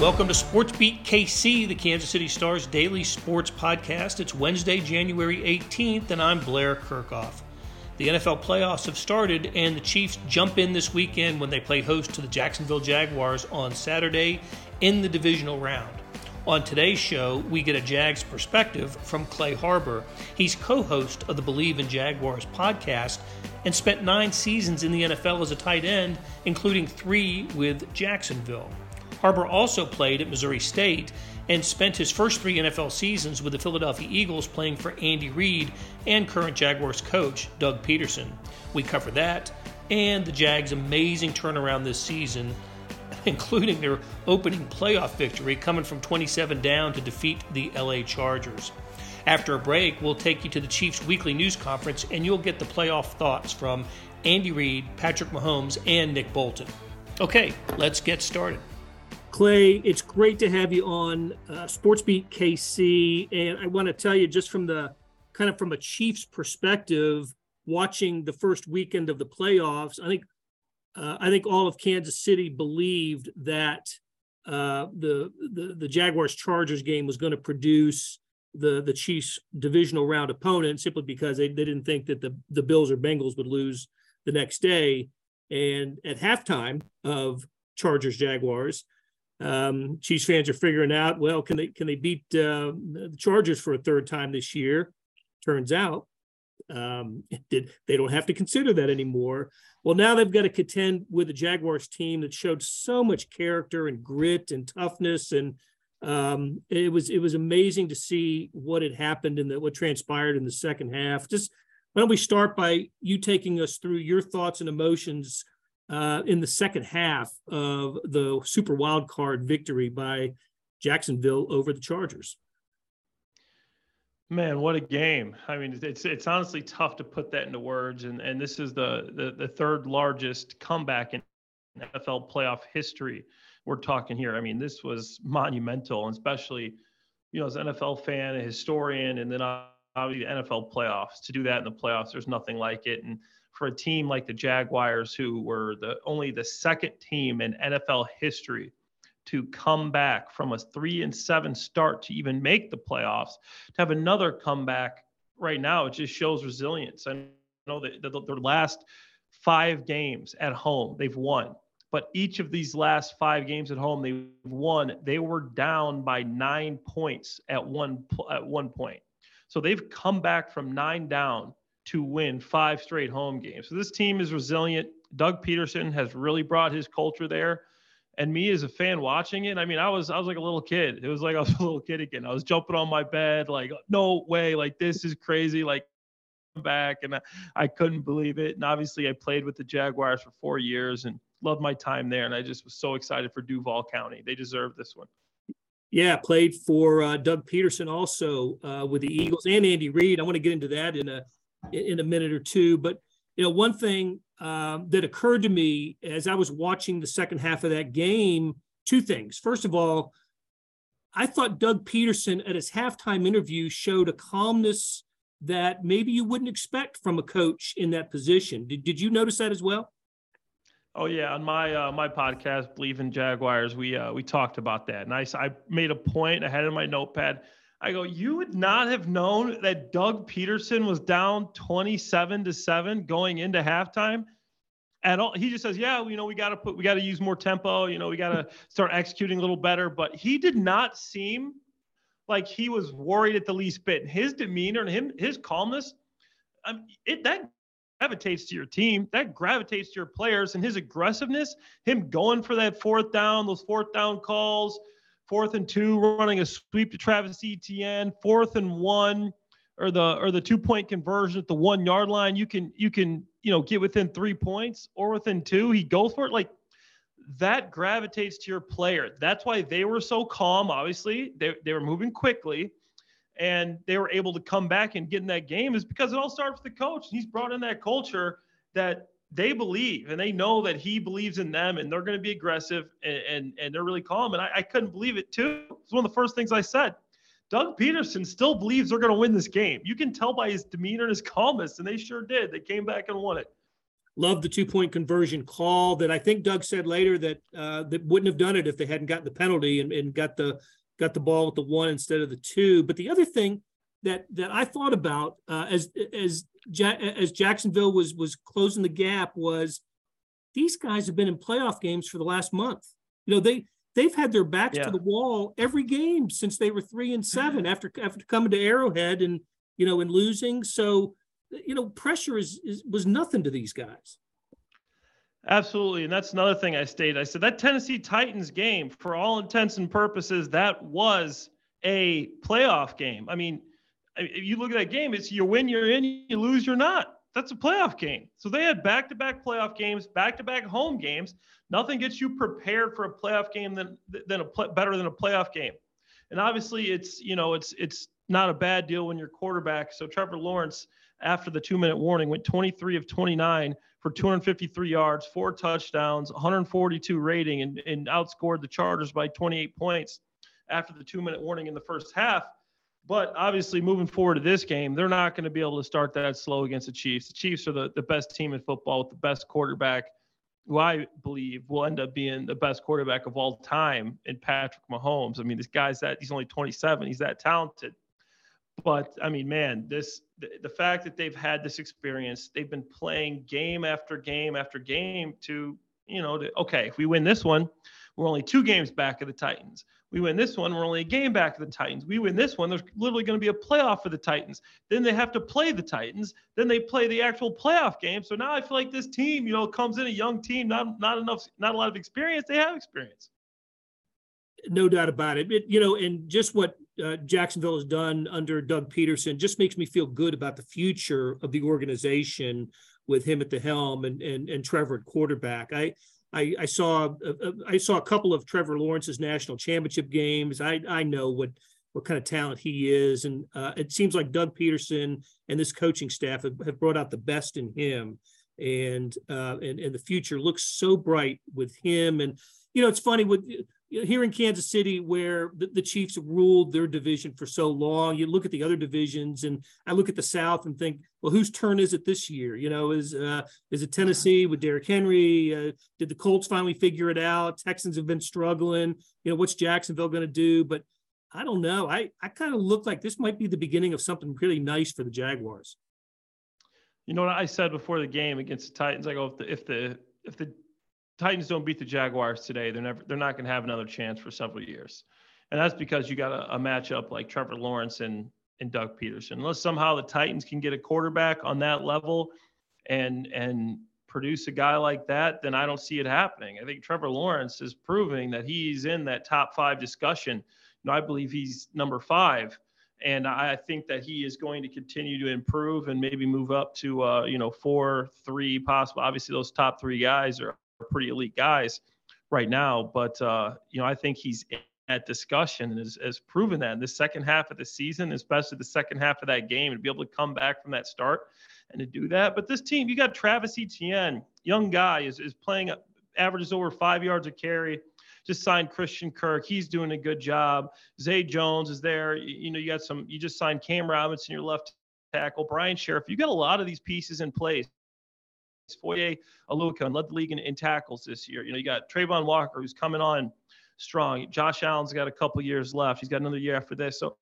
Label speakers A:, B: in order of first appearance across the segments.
A: Welcome to Sports Beat KC, the Kansas City Stars daily sports podcast. It's Wednesday, January 18th, and I'm Blair Kerkhoff. The NFL playoffs have started, and the Chiefs jump in this weekend when they play host to the Jacksonville Jaguars on Saturday in the divisional round. On today's show, we get a Jags perspective from Clay Harbor. He's co host of the Believe in Jaguars podcast and spent nine seasons in the NFL as a tight end, including three with Jacksonville. Harbor also played at Missouri State and spent his first three NFL seasons with the Philadelphia Eagles playing for Andy Reid and current Jaguars coach Doug Pederson. We cover that and the Jags' amazing turnaround this season, including their opening playoff victory coming from 27 down to defeat the LA Chargers. After a break, we'll take you to the Chiefs' weekly news conference and you'll get the playoff thoughts from Andy Reid, Patrick Mahomes, and Nick Bolton. Okay, let's get started. Clay, it's great to have you on uh, SportsBeat KC, and I want to tell you just from the kind of from a Chiefs perspective, watching the first weekend of the playoffs, I think uh, I think all of Kansas City believed that uh, the, the the Jaguars Chargers game was going to produce the the Chiefs divisional round opponent simply because they, they didn't think that the the Bills or Bengals would lose the next day. And at halftime of Chargers Jaguars, um, Chiefs fans are figuring out, well, can they can they beat uh, the Chargers for a third time this year? Turns out, um, did they don't have to consider that anymore. Well, now they've got to contend with the Jaguars team that showed so much character and grit and toughness, and um, it was it was amazing to see what had happened and what transpired in the second half. Just why don't we start by you taking us through your thoughts and emotions uh, in the second half of the Super Wild Card victory by Jacksonville over the Chargers.
B: Man, what a game! I mean, it's it's honestly tough to put that into words, and and this is the the, the third largest comeback in NFL playoff history. We're talking here. I mean, this was monumental, and especially, you know, as an NFL fan, a historian, and then obviously the NFL playoffs. To do that in the playoffs, there's nothing like it, and for a team like the Jaguars, who were the only the second team in NFL history to come back from a three and seven start to even make the playoffs, to have another comeback right now, it just shows resilience. I know that the, their last five games at home, they've won. But each of these last five games at home, they've won. They were down by nine points at one at one point. So they've come back from nine down to win five straight home games. So this team is resilient. Doug Pederson has really brought his culture there. And me as a fan watching it, I mean, I was I was like a little kid. It was like I was a little kid again. I was jumping on my bed, like, no way, like this is crazy, like back, and I, I couldn't believe it. And obviously, I played with the Jaguars for four years and loved my time there. And I just was so excited for Duval County. They deserve this one.
A: Yeah, played for uh, Doug Pederson also uh, with the Eagles and Andy Reid. I want to get into that in a in a minute or two. But you know, one thing um, that occurred to me as I was watching the second half of that game, two things. First of all, I thought Doug Pederson at his halftime interview showed a calmness that maybe you wouldn't expect from a coach in that position. Did, did you notice that as well?
B: Oh yeah, on my uh, my podcast, Believe in Jaguars, we uh, we talked about that, and I I made a point. I had in my notepad I go, you would not have known that Doug Pederson was down 27 to 7 going into halftime at all. He just says, Yeah, you know, we gotta put we gotta use more tempo, you know, we gotta start executing a little better. But he did not seem like he was worried at the least bit. His demeanor and him, his calmness, um, it that gravitates to your team, that gravitates to your players, and his aggressiveness, him going for that fourth down, those fourth down calls fourth and two, running a sweep to Travis Etienne, fourth and one, or the or the two point conversion at the one yard line. You can you can you know get within three points or within two. He goes for it like that gravitates to your player. That's why they were so calm. Obviously, they they were moving quickly. And they were able to come back and get in that game is because it all starts with the coach. He's brought in that culture that they believe and they know that he believes in them and they're going to be aggressive and, and, and they're really calm. And I, I, couldn't believe it too. It's one of the first things I said. Doug Pederson still believes they're going to win this game. You can tell by his demeanor and his calmness, and they sure did. They came back and won it.
A: Love the two point conversion call that I think Doug said later that uh, that wouldn't have done it if they hadn't gotten the penalty and, and got the got the ball with the one instead of the two. But the other thing that that I thought about uh, as as ja- as Jacksonville was was closing the gap was these guys have been in playoff games for the last month. You know they they've had their backs yeah. to the wall every game since they were three and seven after after coming to Arrowhead and you know and losing. So you know pressure is, is was nothing to these guys.
B: Absolutely. And that's another thing I stated. I said that Tennessee Titans game, for all intents and purposes, that was a playoff game. I mean, if you look at that game, it's you win, you're in, you lose, you're not. That's a playoff game. So they had back to back playoff games, back to back home games. Nothing gets you prepared for a playoff game than, than a better than a playoff game. And obviously, it's, you know, it's, it's, not a bad deal when you're quarterback. So Trevor Lawrence, after the two minute warning, went 23 of 29 for 253 yards, four touchdowns, 142 rating, and, and outscored the Chargers by 28 points after the two minute warning in the first half. But obviously, moving forward to this game, they're not going to be able to start that slow against the Chiefs. The Chiefs are the, the best team in football with the best quarterback, who I believe will end up being the best quarterback of all time in Patrick Mahomes. I mean, this guy's that he's only 27, he's that talented. But I mean, man, this the, the fact that they've had this experience, they've been playing game after game after game to, you know, to, okay, if we win this one, we're only two games back of the Titans. We win this one, we're only a game back of the Titans. We win this one, there's literally going to be a playoff for the Titans. Then they have to play the Titans. Then they play the actual playoff game. So now I feel like this team, you know, comes in a young team, not not enough, not a lot of experience. They have experience.
A: No doubt about it. it you know, and just what uh, Jacksonville has done under Doug Pederson just makes me feel good about the future of the organization with him at the helm and and, and Trevor at quarterback. I I, saw uh, uh, I saw a couple of Trevor Lawrence's national championship games. I I know what what kind of talent he is, and uh, it seems like Doug Pederson and this coaching staff have, have brought out the best in him, and uh, and and the future looks so bright with him. And you know, it's funny with here in Kansas City, where the, the, Chiefs ruled their division for so long, you look at the other divisions, and I look at the South and think, well, whose turn is it this year? You know, is uh, is it Tennessee with Derrick Henry? Uh, did the Colts finally figure it out? Texans have been struggling. You know, what's Jacksonville going to do? But I don't know. I I kind of look like this might be the beginning of something really nice for the Jaguars.
B: You know what I said before the game against the Titans? I go if the if the if the Titans don't beat the Jaguars today, they're never they're not going to have another chance for several years, and that's because you got a, a matchup like Trevor Lawrence and and Doug Pederson. Unless somehow the Titans can get a quarterback on that level, and and produce a guy like that, then I don't see it happening. I think Trevor Lawrence is proving that he's in that top five discussion. You know, I believe he's number five, and I think that he is going to continue to improve and maybe move up to uh, you know four, three, possible. Obviously, those top three guys are pretty elite guys right now. But uh, you know, I think he's that discussion and has, has proven that in the second half of the season, especially the second half of that game, to be able to come back from that start and to do that. But this team, you got Travis Etienne, young guy, is is playing averages over five yards a carry. Just signed Christian Kirk. He's doing a good job. Zay Jones is there. You, you know, you got some. You just signed Cam Robinson, your left tackle. Brian Scherff. You got a lot of these pieces in place. Foye Oluokun led the league in, in, tackles this year. You know, you got Travon Walker who's coming on strong. Josh Allen's got a couple years left. He's got another year after this. So,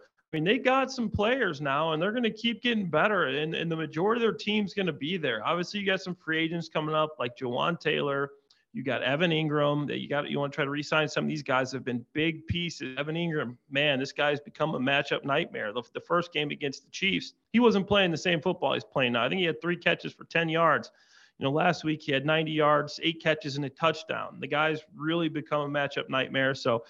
B: I mean, they got some players now, and they're going to keep getting better. And, and the majority of their team's going to be there. Obviously, you got some free agents coming up like Jawaan Taylor. You got Evan Engram that you got. You want to try to re-sign some of these guys have been big pieces. Evan Engram, man, this guy's become a matchup nightmare. The, the first game against the Chiefs, he wasn't playing the same football he's playing now. I think he had three catches for 10 yards. You know, last week he had 90 yards, eight catches, and a touchdown. The guy's really become a matchup nightmare. So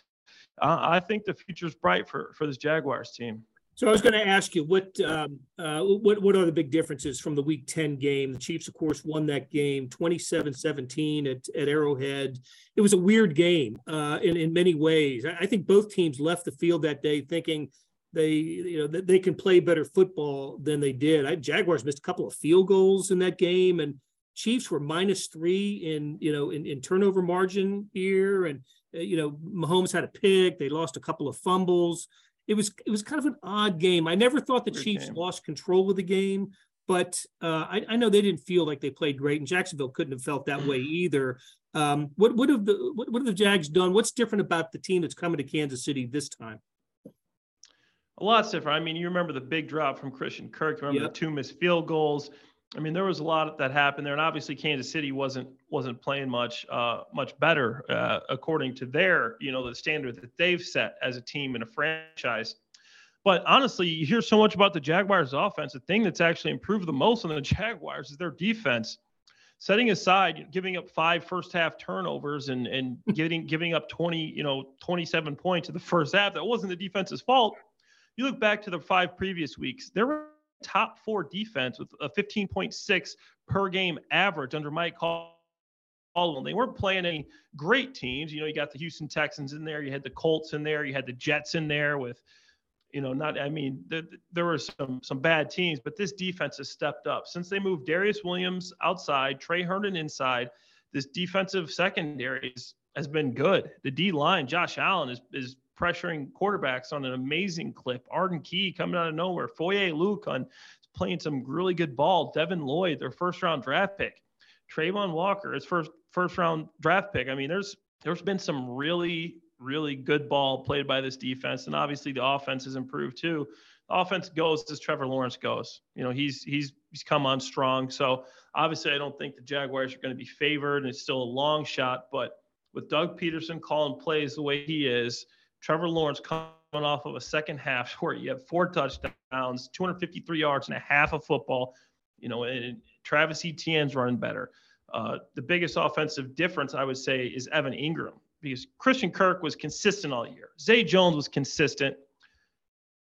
B: uh, I think the future's bright for for this Jaguars team.
A: So I was going to ask you what um, uh, what what are the big differences from the Week Ten game? The Chiefs, of course, won that game 27-17 at, at Arrowhead. It was a weird game uh, in in many ways. I think both teams left the field that day thinking they you know that they can play better football than they did. I, Jaguars missed a couple of field goals in that game, and Chiefs were minus three in you know in, in turnover margin here, and uh, you know Mahomes had a pick. They lost a couple of fumbles it was it was kind of an odd game. I never thought the Chiefs game. lost control of the game, but uh, I, I, know they didn't feel like they played great, and Jacksonville couldn't have felt that way either. Um, what what have the what, what have the Jags done? What's different about the team that's coming to Kansas City this time?
B: A lot's different. I mean, you remember the big drop from Christian Kirk. Remember yep. the two missed field goals. I mean, there was a lot that happened there, and obviously Kansas City wasn't wasn't playing much uh, much better uh, according to their you know the standard that they've set as a team and a franchise. But honestly, you hear so much about the Jaguars' offense. The thing that's actually improved the most on the Jaguars is their defense. Setting aside giving up five first half turnovers and and getting giving up 20, you know, 27 points in the first half, that wasn't the defense's fault. You look back to the five previous weeks, there were top four defense with a 15.6 per game average under Mike Hall. They weren't playing any great teams. You know, you got the Houston Texans in there, you had the Colts in there, you had the Jets in there with you know, not I mean, there, there were some some bad teams, but this defense has stepped up since they moved Darious Williams outside, Tre Herndon inside. This defensive secondary has been good. The D line, Josh Allen is is pressuring quarterbacks on an amazing clip. Arden Key coming out of nowhere. Foye Oluokun playing some really good ball. Devin Lloyd, their first round draft pick. Travon Walker, his first first round draft pick. I mean, there's there's been some really really good ball played by this defense, and obviously the offense has improved too. The offense goes as Trevor Lawrence goes. You know, he's he's he's come on strong. So obviously, I don't think the Jaguars are going to be favored, and it's still a long shot. But with Doug Pederson calling plays the way he is, Trevor Lawrence coming off of a second half where you have four touchdowns, 253 yards, and a half of football. You know, and Travis Etienne's running better. Uh, the biggest offensive difference, I would say, is Evan Engram because Christian Kirk was consistent all year. Zay Jones was consistent.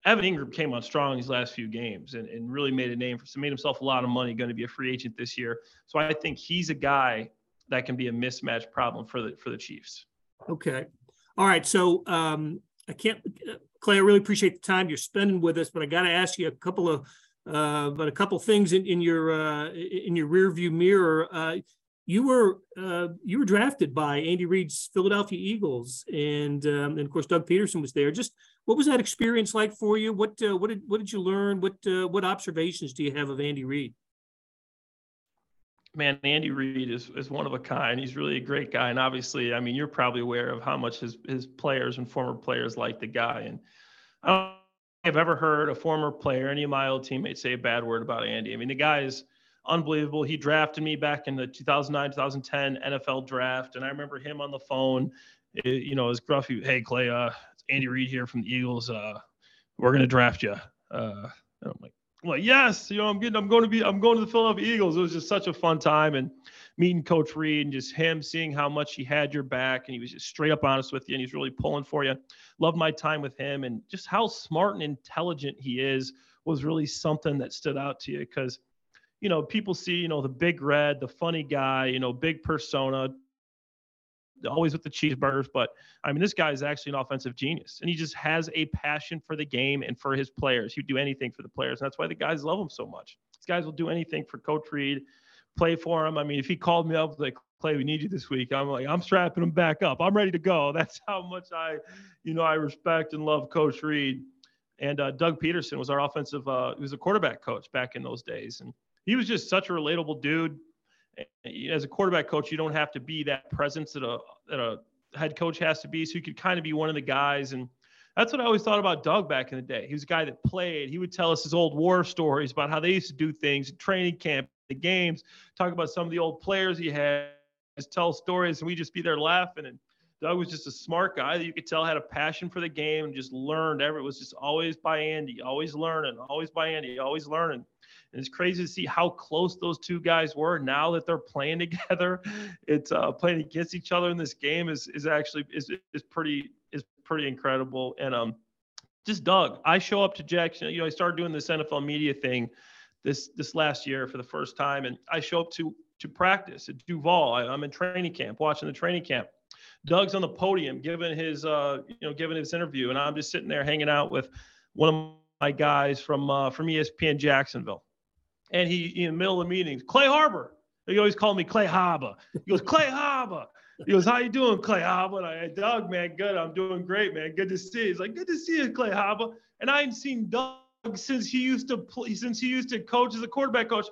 B: Evan Engram came on strong these last few games and, and really made a name for made himself a lot of money, going to be a free agent this year. So I think he's a guy that can be a mismatch problem for the for the Chiefs.
A: Okay. All right. So um, I can't Clay, I really appreciate the time you're spending with us, but I gotta ask you a couple of uh, but a couple things in, in your uh, in your rearview mirror. Uh, you were uh, you were drafted by Andy Reid's Philadelphia Eagles, and um, and of course Doug Pederson was there. Just what was that experience like for you? What uh, what did what did you learn? What uh, what observations do you have of Andy Reid?
B: Man, Andy Reid is is one of a kind. He's really a great guy, and obviously, I mean, you're probably aware of how much his his players and former players like the guy. And I don't think I've ever heard a former player, any of my old teammates, say a bad word about Andy. I mean, the guy is unbelievable. He drafted me back in the 2009 2010 NFL draft, and I remember him on the phone. Eh, you know, as gruffy, hey Clay, uh, it's Andy Reid here from the Eagles. Uh, we're gonna draft you. Uh, I'm like, well, yes, you know, I'm getting, I'm going to be, I'm going to the Philadelphia Eagles. It was just such a fun time and meeting Coach Reid and just him seeing how much he had your back and he was just straight up honest with you and he's really pulling for you. Loved my time with him and just how smart and intelligent he is was really something that stood out to you because you know, people see, you know, the big red, the funny guy, you know, big persona, always with the cheeseburgers. But I mean, this guy is actually an offensive genius, and he just has a passion for the game and for his players. He'd do anything for the players, and that's why the guys love him so much. These guys will do anything for Coach Reid, play for him. I mean, if he called me up like, Clay, we need you this week. I'm like, I'm strapping him back up. I'm ready to go. That's how much I, you know, I respect and love Coach Reid. And uh, Doug Pederson was our offensive, uh, he was a quarterback coach back in those days. And he was just such a relatable dude. As a quarterback coach, you don't have to be that presence that a that a head coach has to be. So you could kind of be one of the guys. And that's what I always thought about Doug back in the day. He was a guy that played. He would tell us his old war stories about how they used to do things, training camp, the games, talk about some of the old players he had, just tell stories, and we just be there laughing. And Doug was just a smart guy that you could tell had a passion for the game and just learned every. Was just always by Andy, always learning, always by Andy, always learning. And it's crazy to see how close those two guys were now that they're playing together. It's uh, playing against each other in this game is is actually is is pretty is pretty incredible. And um, just Doug, I show up to Jackson. You know, I started doing this NFL media thing this this last year for the first time, and I show up to to practice at Duval. I, I'm in training camp, watching the training camp. Doug's on the podium giving his uh, you know giving his interview, and I'm just sitting there hanging out with one of my guys from uh, from ESPN Jacksonville and he in the middle of the meetings, Clay Harbor. He always called me Clay Harbor. He goes, Clay Harbor. He goes, How you doing, Clay Harbor? And I, Doug, man, good. I'm doing great, man. Good to see you. He's like, Good to see you, Clay Harbor. And I hadn't seen Doug since he used to play, since he used to coach as a quarterback coach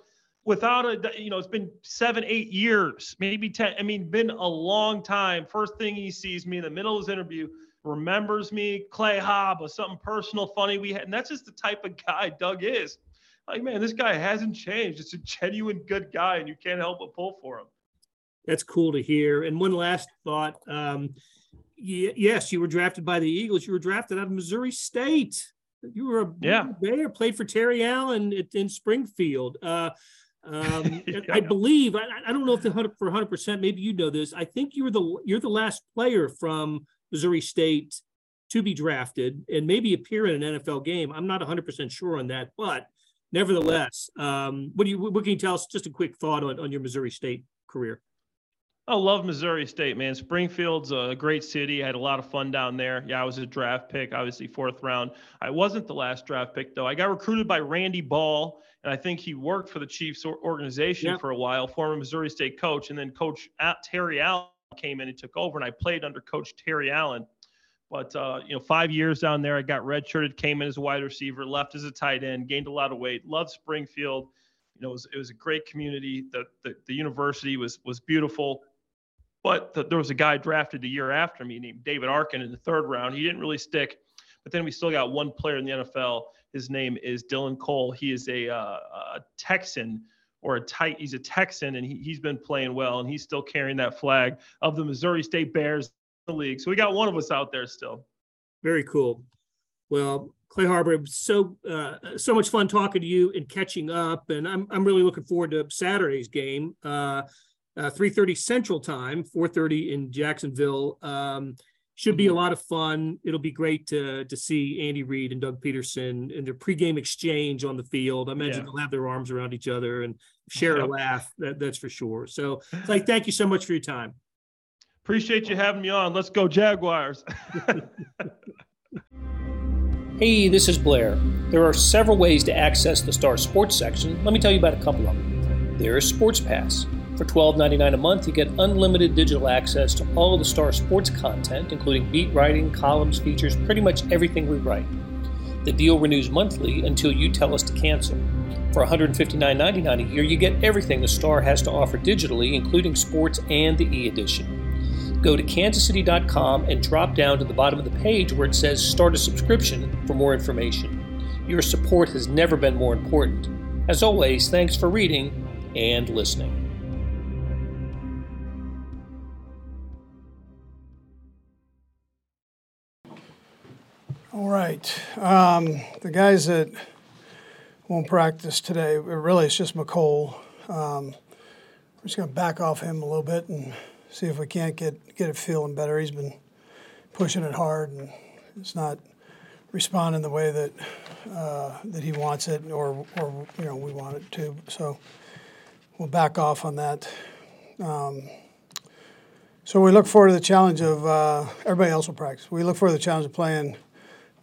B: without a you know it's been seven eight years maybe ten i mean been a long time first thing he sees me in the middle of his interview remembers me Clay Harbor something personal funny we had and that's just the type of guy doug is like man this guy hasn't changed it's a genuine good guy and you can't help but pull for him
A: that's cool to hear and one last thought um, yes you were drafted by the eagles you were drafted out of missouri state you were a
B: yeah.
A: Bear, played for Terry Allen in Springfield. Uh, um, yeah. I believe I, I, don't know if the hundred for hundred percent. Maybe you know this. I think you were the you're the last player from Missouri State to be drafted and maybe appear in an NFL game. I'm not 100 percent sure on that, but nevertheless, um, what do you what can you tell us? Just a quick thought on, on your Missouri State career.
B: I love Missouri State, man. Springfield's a great city. I had a lot of fun down there. Yeah, I was a draft pick, obviously fourth round. I wasn't the last draft pick though. I got recruited by Randy Ball, and I think he worked for the Chiefs organization yep. for a while, former Missouri State coach, and then Coach at Terry Allen came in and took over, and I played under Coach Terry Allen. But uh, you know, five years down there, I got redshirted, came in as a wide receiver, left as a tight end, gained a lot of weight. Loved Springfield. You know, it was, it was a great community. The, the the university was was beautiful. But the, there was a guy drafted the year after me named David Arkin in the third round. He didn't really stick, but then we still got one player in the NFL. His name is Dylan Cole. He is a, uh, a Texan or a tight. He's a Texan, and he, he's been playing well, and he's still carrying that flag of the Missouri State Bears in the league. So we got one of us out there still. Very cool. Well, Clay Harbor, so uh, so much fun talking to you and catching up, and I'm I'm really looking forward to Saturday's game. Uh, uh, 3.30 Central Time, 4.30 in Jacksonville. Um, should be a lot of fun. It'll be great to, to see Andy Reid and Doug Pederson and their pregame exchange on the field. I imagine yeah. they'll have their arms around each other and share a laugh. That, that's for sure. So, like, thank you so much for your time. Appreciate you having me on. Let's go Jaguars. hey, this is Blair. There are several ways to access the Star Sports section. Let me tell you about a couple of them. There is Sports Pass. For $12.99 a month, you get unlimited digital access to all of the Star Sports content, including beat writing, columns, features, pretty much everything we write. The deal renews monthly until you tell us to cancel. For $159.99 a year, you get everything the Star has to offer digitally, including sports and the e edition. Go to kansascity.com and drop down to the bottom of the page where it says Start a Subscription for more information. Your support has never been more important. As always, thanks for reading and listening.
C: All right. Um, the guys that won't practice today, really, it's just Mecole. Um, we're just going to back off him a little bit and see if we can't get get it feeling better. He's been pushing it hard and it's not responding the way that uh, that he wants it, or or you know we want it to. So we'll back off on that. Um, so we look forward to the challenge of uh, everybody else will practice. We look forward to the challenge of playing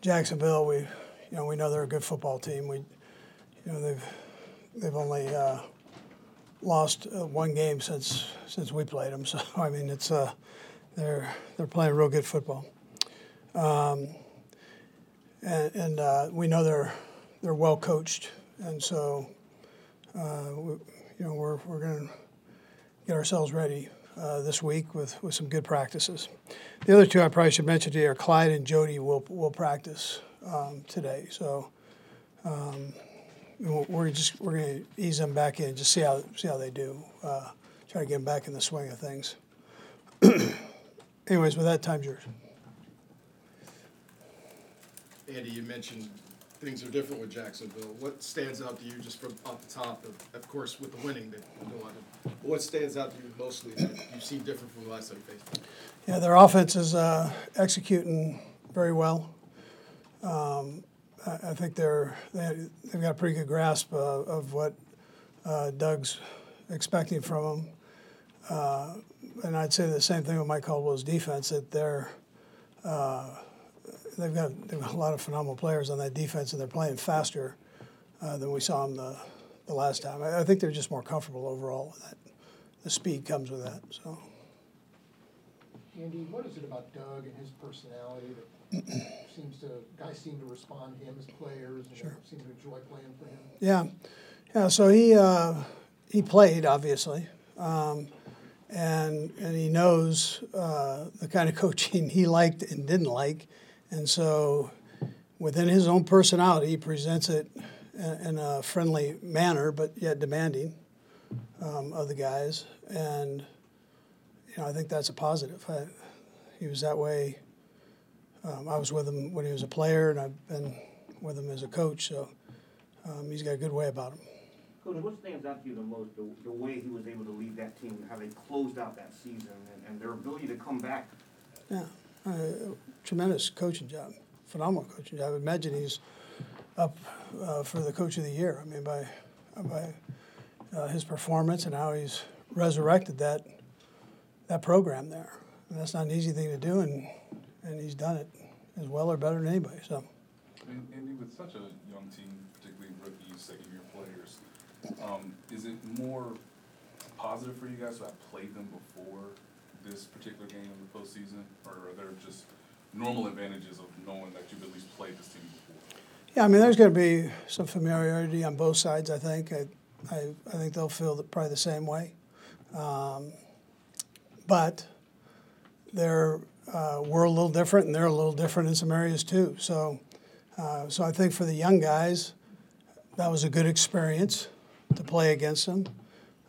C: Jacksonville, we, you know, we know they're a good football team. We, you know, they've they've only uh, lost uh, one game since since we played them. So I mean, it's uh, they're they're playing real good football, um, and, and uh, we know they're they're well coached, and so uh, we, you know we're we're going to get ourselves ready uh, this week with, with some good practices. The other two I probably should mention today are Clyde and Jody will will practice um, today. So um, we're just we're going to ease them back in, just see how see how they do. Uh, try to get them back in the swing of things. Anyways, with that, time's yours.
D: Andy, you mentioned things are different with Jacksonville. What stands out to you just from off the top? Of, of course, with the winning, that you know, what stands out to you mostly that you've seen different from the last time you faced them?
C: Yeah, their offense is uh, executing very well. Um, I, think they're they, have got a pretty good grasp of what uh, Doug's expecting from them. Uh, and I'd say the same thing with Mike Caldwell's defense that they're uh, they've got they've got a lot of phenomenal players on that defense, and they're playing faster uh, than we saw them the, the last time. I, I, think they're just more comfortable overall. That the speed comes with that. So.
E: Andy, what is it about Doug and his personality that seems to, guys seem to respond to him as players, and
C: Sure.
E: seem to enjoy playing for him.
C: Yeah, yeah. So he uh, he played obviously, um, and and he knows uh, the kind of coaching he liked and didn't like, and so within his own personality, he presents it in, a friendly manner, but yet demanding um, of the guys, and you know I think that's a positive. I, he was that way. Um, I was with him when he was a player, and I've been with him as a coach. So um, he's got a good way about him.
F: Coach, what stands out to you the most, the, the way he was able to lead that team, how they closed out that season, and, and their ability to come back?
C: Yeah, uh, tremendous coaching job, phenomenal coaching job. I imagine he's up uh, for the coach of the year. I mean, by by uh, his performance and how he's resurrected that that program there. And that's not an easy thing to do, and and he's done it as well or better than anybody. So.
G: And Andy, with such a young team, particularly rookies, second-year players, um, is it more positive for you guys to have played them before this particular game of the postseason? Or are there just normal advantages of knowing that you've at least played this team before?
C: Yeah, I mean, there's going to be some familiarity on both sides. I think. I, I, I think they'll feel the, probably the same way. Um, but they're uh, we're a little different, and they're a little different in some areas too. So, uh, so I think for the young guys, that was a good experience to play against them.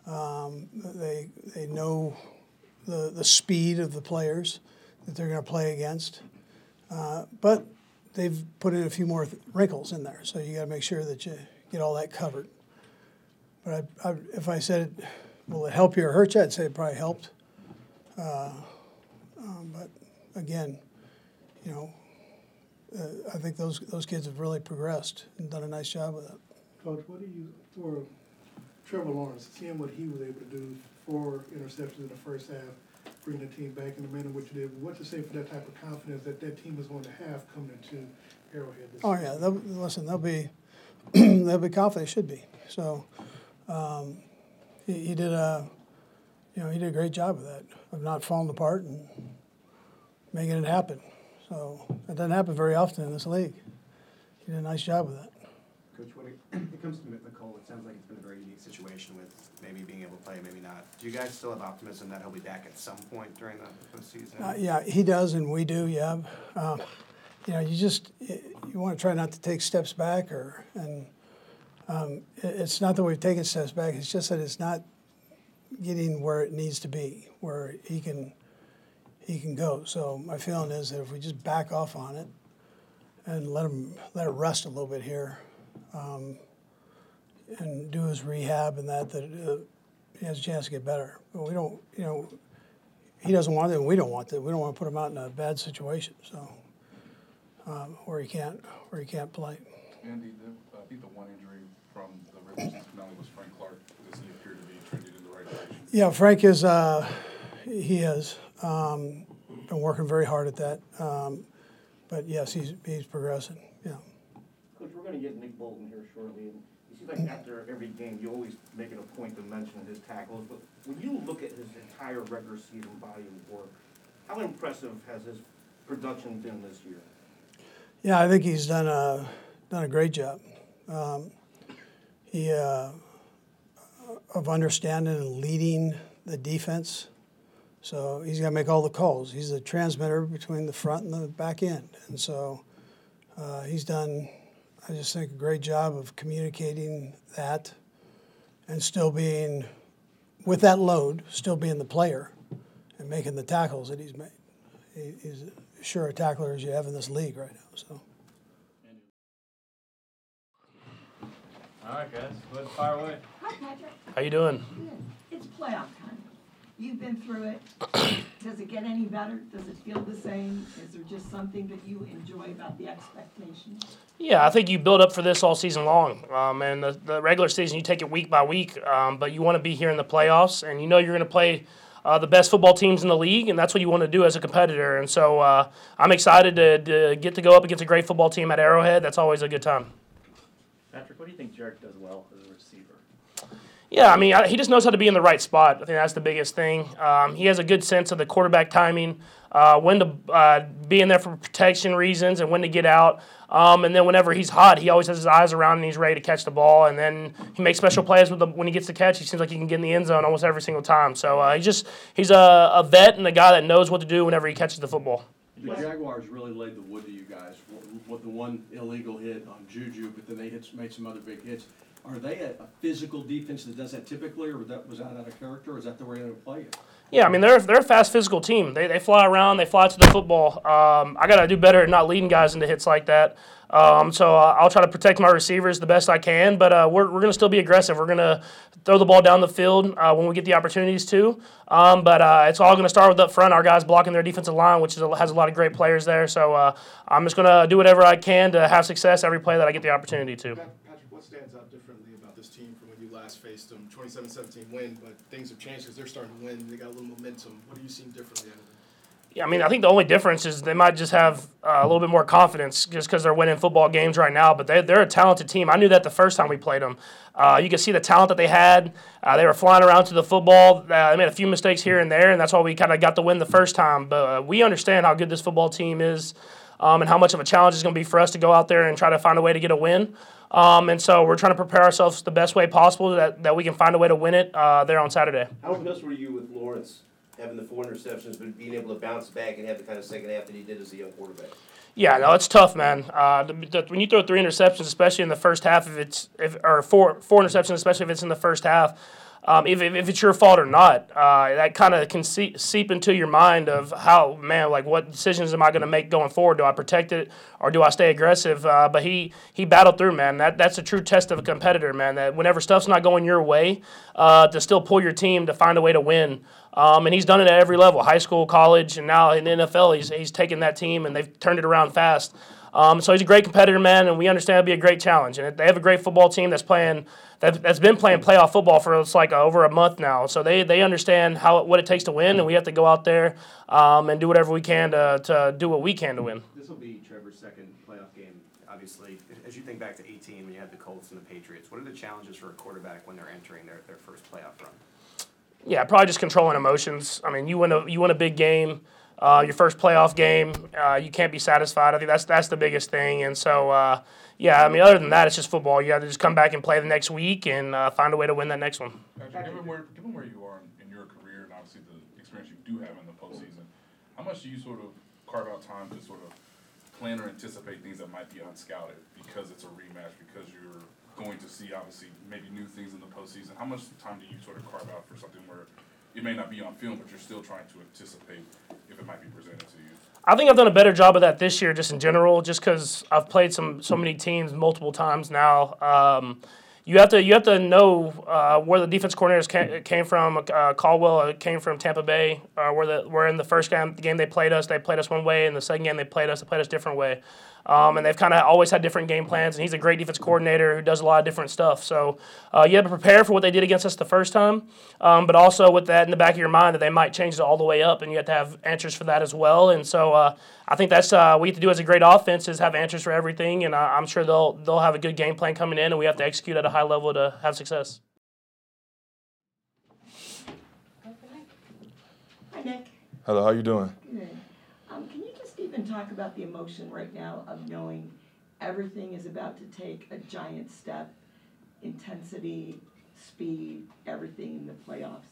C: Um, they they know the the speed of the players that they're going to play against, uh, but they've put in a few more th- wrinkles in there. So you got to make sure that you get all that covered. But I, I, if I said, will it help you or hurt you? I'd say it probably helped. Uh, um, but again, you know, uh, I think those those kids have really progressed and done a nice job with it.
H: Coach, what do you, for Trevor Lawrence, seeing what he was able to do, four interceptions in the first half, bringing the team back in the manner which you did, what to say for that type of confidence that that team is going to have coming into Arrowhead this
C: Oh
H: season?
C: yeah, they'll, listen, they'll be they'll be confident. They should be. So um, he, he did a you know he did a great job of that of not falling apart and making it happen. So it doesn't happen very often in this league. He did a nice job with that.
I: Coach, when it, it comes to Mecole, it sounds like it's been a very unique situation with maybe being able to play, maybe not. Do you guys still have optimism that he'll be back at some point during the postseason?
C: Uh, yeah, he does, and we do. Yeah, um, you know, you just you want to try not to take steps back, or and um, it, it's not that we've taken steps back. It's just that it's not getting where it needs to be, where he can he can go. So my feeling is that if we just back off on it and let him let it rest a little bit here, um, and do his rehab and that, that uh, he has a chance to get better. But we don't, you know he doesn't want it, and we don't want it. We don't want to put him out in a bad situation, so um, where he can't where he can't play.
G: Andy, the, I think the one injury from the season finale was Frank Clark. Does he appear to be trending in the right direction?
C: Yeah, Frank is uh, he has um, been working very hard at that, um, but yes, he's he's progressing. Yeah.
F: Coach, we're gonna get Nick Bolton here shortly, and it seems like after every game, you always make it a point to mention his tackles, but when you look at his entire regular season body of work, how impressive has his production been this year?
C: Yeah, I think he's done a done a great job. Um, he uh, of understanding and leading the defense. So he's got to make all the calls. He's the transmitter between the front and the back end, and so uh, he's done. I just think a great job of communicating that, and still being with that load, still being the player, and making the tackles that he's made. He, he's as sure a tackler as you have in this league right now. So.
J: All right, guys, let's fire away.
K: Hi, Patrick.
A: How you doing?
K: Good. It's playoff time. You've been through it. Does it get any better? Does it feel the same? Is there just something that you enjoy about the expectations?
A: Yeah, I think you build up for this all season long. Um, and the, the regular season, you take it week by week. Um, but you want to be here in the playoffs, and you know you're going to play uh, the best football teams in the league, and that's what you want to do as a competitor. And so uh, I'm excited to, to get to go up against a great football team at Arrowhead. That's always a good time.
J: Patrick, what do you think Jerick does well as a receiver?
L: Yeah, I mean, I, he just knows how to be in the right spot. I think that's the biggest thing. Um, he has a good sense of the quarterback timing, uh, when to uh, be in there for protection reasons, and when to get out. Um, and then whenever he's hot, he always has his eyes around and he's ready to catch the ball. And then he makes special plays with the, when he gets the catch. He seems like he can get in the end zone almost every single time. So uh, he's just he's a, a vet and a guy that knows what to do whenever he catches the football.
M: The Jaguars really laid the wood to you guys with the one illegal hit on Juju, but then they hit, made some other big hits. Are they a, a physical defense that does that typically, or was that, was that out of character, or is that the way they would play it?
L: Yeah, I mean they're they're a fast physical team. They, they fly around, they fly to the football. Um, I gotta do better at not leading guys into hits like that. Um, so uh, I'll try to protect my receivers the best I can, but uh, we're, we're going to still be aggressive. We're going to throw the ball down the field uh, when we get the opportunities to. Um, but uh, it's all going to start with up front, our guys blocking their defensive line, which a, has a lot of great players there. So uh, I'm just going to do whatever I can to have success every play that I get the opportunity to.
D: Patrick, what stands out differently about this team from when you last faced them? 27-17 win, but things have changed because they're starting to win. They got a little momentum. What are you seeing differently out of them?
L: Yeah, I mean, I think the only difference is they might just have uh, a little bit more confidence just because they're winning football games right now. But they, they're a talented team. I knew that the first time we played them. Uh, you can see the talent that they had. Uh, they were flying around to the football. Uh, they made a few mistakes here and there, and that's why we kind of got the win the first time. But uh, we understand how good this football team is um, and how much of a challenge it's going to be for us to go out there and try to find a way to get a win. Um, and so we're trying to prepare ourselves the best way possible that, that we can find a way to win it uh, there on Saturday.
N: How impressed were you with Lawrence having the four interceptions, but being able to bounce back and have the kind of second half that he did as a young quarterback?
L: Yeah, no, it's tough, man. Uh, the, the, when you throw three interceptions, especially in the first half, if it's if or four four interceptions, especially if it's in the first half, um, if, if it's your fault or not, uh, that kind of can see, seep into your mind of how, man, like what decisions am I going to make going forward? Do I protect it or do I stay aggressive? Uh, but he he battled through, man. That that's a true test of a competitor, man. That whenever stuff's not going your way, uh, to still pull your team to find a way to win. Um, and he's done it at every level, high school, college, and now in NFL, he's he's taken that team and they've turned it around fast. Um, so he's a great competitor, man, and we understand it'll be a great challenge. And they have a great football team that's playing that, that's been playing playoff football for it's like over a month now. So they, they understand how what it takes to win, and we have to go out there um, and do whatever we can to, to do what we can to win.
I: This will be Trevor's second playoff game, obviously. As you think back to 18 when you had the Colts and the Patriots, what are the challenges for a quarterback when they're entering their, their first playoff run?
L: Yeah, probably just controlling emotions. I mean, you win a you win a big game, uh, your first playoff game, uh, you can't be satisfied. I think that's that's the biggest thing. And so, uh, yeah, I mean, other than that, it's just football. You have to just come back and play the next week and uh, find a way to win that next one.
G: Patrick, given where, given where you are in, in your career and obviously the experience you do have in the postseason, how much do you sort of carve out time to sort of plan or anticipate things that might be unscouted because it's a rematch, because you're going to see obviously maybe new things in the postseason? How much time do you sort of carve out for something where it may not be on film, but you're still trying to anticipate if it might be presented to you?
L: I think I've done a better job of that this year, just in general, just because I've played some so many teams multiple times now. Um, you have to you have to know uh, where the defense coordinators came, came from. Uh, Caldwell uh, came from Tampa Bay. Uh, where the where in the first game, game they played us, they played us one way. In the second game they played us, they played us a different way. Um, and they've kind of always had different game plans. And he's a great defense coordinator who does a lot of different stuff. So uh, you have to prepare for what they did against us the first time, um, but also with that in the back of your mind that they might change it all the way up, and you have to have answers for that as well. And so uh, I think that's uh, what we have to do as a great offense is have answers for everything. And I, I'm sure they'll they'll have a good game plan coming in, and we have to execute at a high level to have success.
K: Hi, Nick.
O: Hello, how you doing?
K: Good. Even talk about the emotion right now of knowing everything is about to take a giant step, intensity, speed, everything in the playoffs?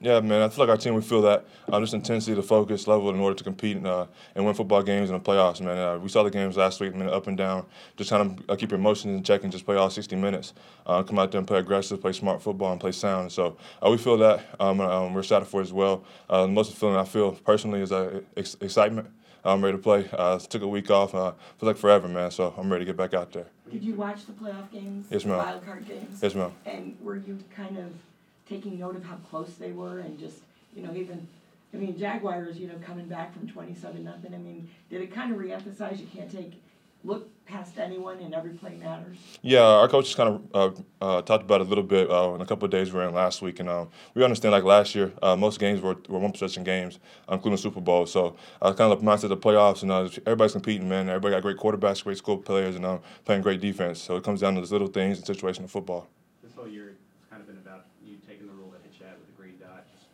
O: Yeah, man, I feel like our team, we feel that. Uh, just intensity, the focus level in order to compete and, uh, and win football games in the playoffs, man. Uh, we saw the games last week, man, up and down. Just trying to uh, keep your emotions in check and just play all 60 minutes. Uh, come out there and play aggressive, play smart football, and play sound. So uh, we feel that. Um, um, we're excited for as well. Uh, the most feeling I feel personally is ex- excitement. I'm ready to play. Uh, took a week off. Uh, feels like forever, man. So I'm ready to get back out there.
K: Did you watch the playoff games?
O: Yes, ma'am.
K: The wild card games?
O: Yes, ma'am.
K: And were you kind of taking note of how close they were and just, you know, even, I mean, Jaguars, you know, coming back from twenty-seven nothing, I mean, did it kind of reemphasize you can't take, look past anyone and every play matters?
O: Yeah, our coaches kind of uh, uh, talked about it a little bit uh, in a couple of days we were in last week, and um, we understand like last year, uh, most games were, were one possession games, including Super Bowl. So uh, kind of the mindset of the playoffs, and uh, everybody's competing, man. Everybody got great quarterbacks, great school players, and uh, playing great defense. So it comes down to those little things and situational football.
I: This whole year, it's kind of been about you taking the role that Hitch had with the green Dot. Just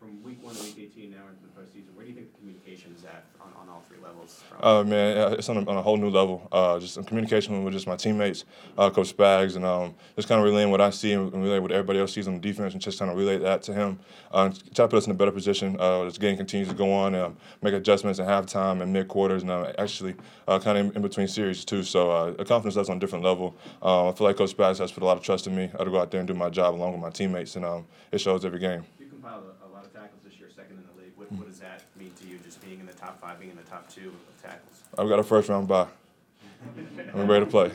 I: From week one to week eighteen now into the postseason, where do you think the communication is at on, on all three from-
O: Uh, man, uh, it's on a, on a whole new level. Uh, just in communication with just my teammates, uh, Coach Spags, and um, just kind of relaying what I see and relaying what everybody else sees on the defense, and just trying to relay that to him. Uh, and try to put us in a better position uh, the game continues to go on, um, make adjustments at halftime and mid quarters, and uh, actually uh, kind of in, in between series too. So uh, the confidence level's on a different level. Uh, I feel like Coach Spags has put a lot of trust in me to go out there and do my job along with my teammates, and um, it shows every game.
I: You compiled a, a lot of tackles this year, second in the league. What, what does that mean to you, just being in the top five, being in the top two of tackles?
O: I've got a first round bye. I'm ready to play.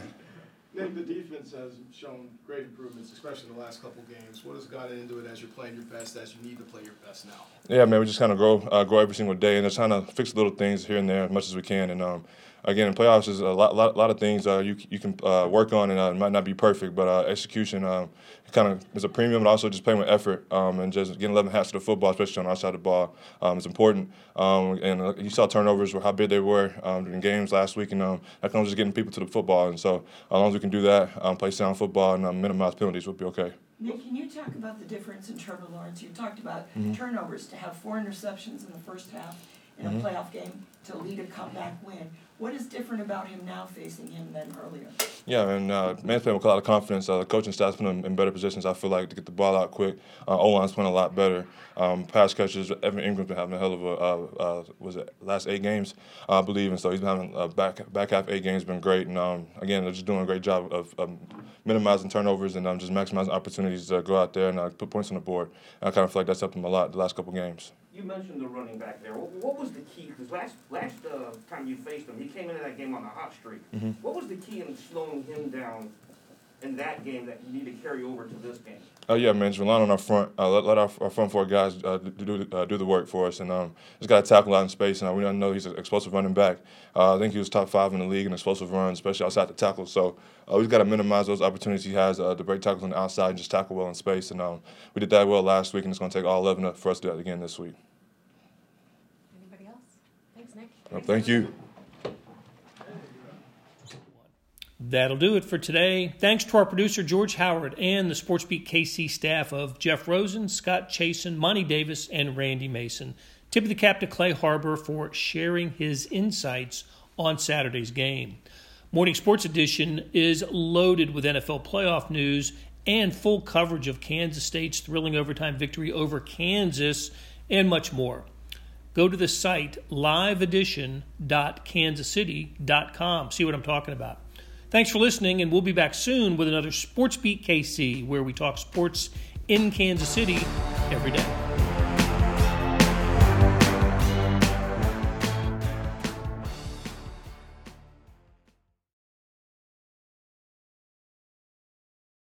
D: Nick, the defense has shown great improvements, especially the last couple games. What has gotten into it as you're playing your best, as you need to play your best now?
O: Yeah, man, we just kind of grow, uh, grow every single day, and just trying to fix little things here and there as much as we can. And um, again, in playoffs, there's a lot, lot, lot of things uh, you you can uh, work on, and uh, it might not be perfect, but uh, execution um, kind of is a premium, but also just playing with effort um, and just getting 11 hats to the football, especially on our side of the ball, um, is important. Um, and uh, you saw turnovers, how big they were um, in games last week, and um, that comes just getting people to the football. And so, as long as we can do that, um, play sound football, and um, minimize penalties, we'll be okay.
K: Nick, can you talk about the difference in Trevor Lawrence? You talked about
O: Mhm.
K: turnovers, to have four interceptions in the first half in
O: Mhm.
K: a playoff game to lead a comeback win. What is different about him now facing him than earlier?
O: Yeah, and uh, man's playing with a lot of confidence. Uh, the coaching staff's putting him in better positions. I feel like to get the ball out quick. Uh, O line's playing a lot better. Um, pass catchers. Evan Engram's been having a hell of a uh, uh, was it last eight games, I believe, and so he's been having uh, back back half eight games been great. And um, again, they're just doing a great job of um, minimizing turnovers and um, just maximizing opportunities to go out there and uh, put points on the board. And I kind of feel like that's helped him a lot the last couple games.
F: You mentioned the running back there. What, what was the key? Because last last uh, time you faced him, he came into that game on a hot streak.
O: Mhm.
F: What was the key in slowing him down in that game that you need to carry over to this game?
O: Uh, yeah, man, just relying on our front. Uh, let, let our, our front four guys uh, do uh, do the work for us, and um, just got to tackle out in space. And uh, we know he's an explosive running back. Uh, I think he was top five in the league in explosive runs, especially outside the tackle. So uh, we've got to minimize those opportunities he has uh, to break tackles on the outside and just tackle well in space. And um, we did that well last week, and it's going to take all 11 for us to do that again this week.
P: Anybody else? Thanks, Nick.
O: Uh, thank you.
A: That'll do it for today. Thanks to our producer, George Howard, and the SportsBeat KC staff of Jeff Rosen, Scott Chasen, Monty Davis, and Randy Mason. Tip of the cap to Clay Harbor for sharing his insights on Saturday's game. Morning Sports Edition is loaded with NFL playoff news and full coverage of Kansas State's thrilling overtime victory over Kansas and much more. Go to the site liveedition.kansascity.com. See what I'm talking about. Thanks for listening, and we'll be back soon with another Sports Beat KC where we talk sports in Kansas City every day.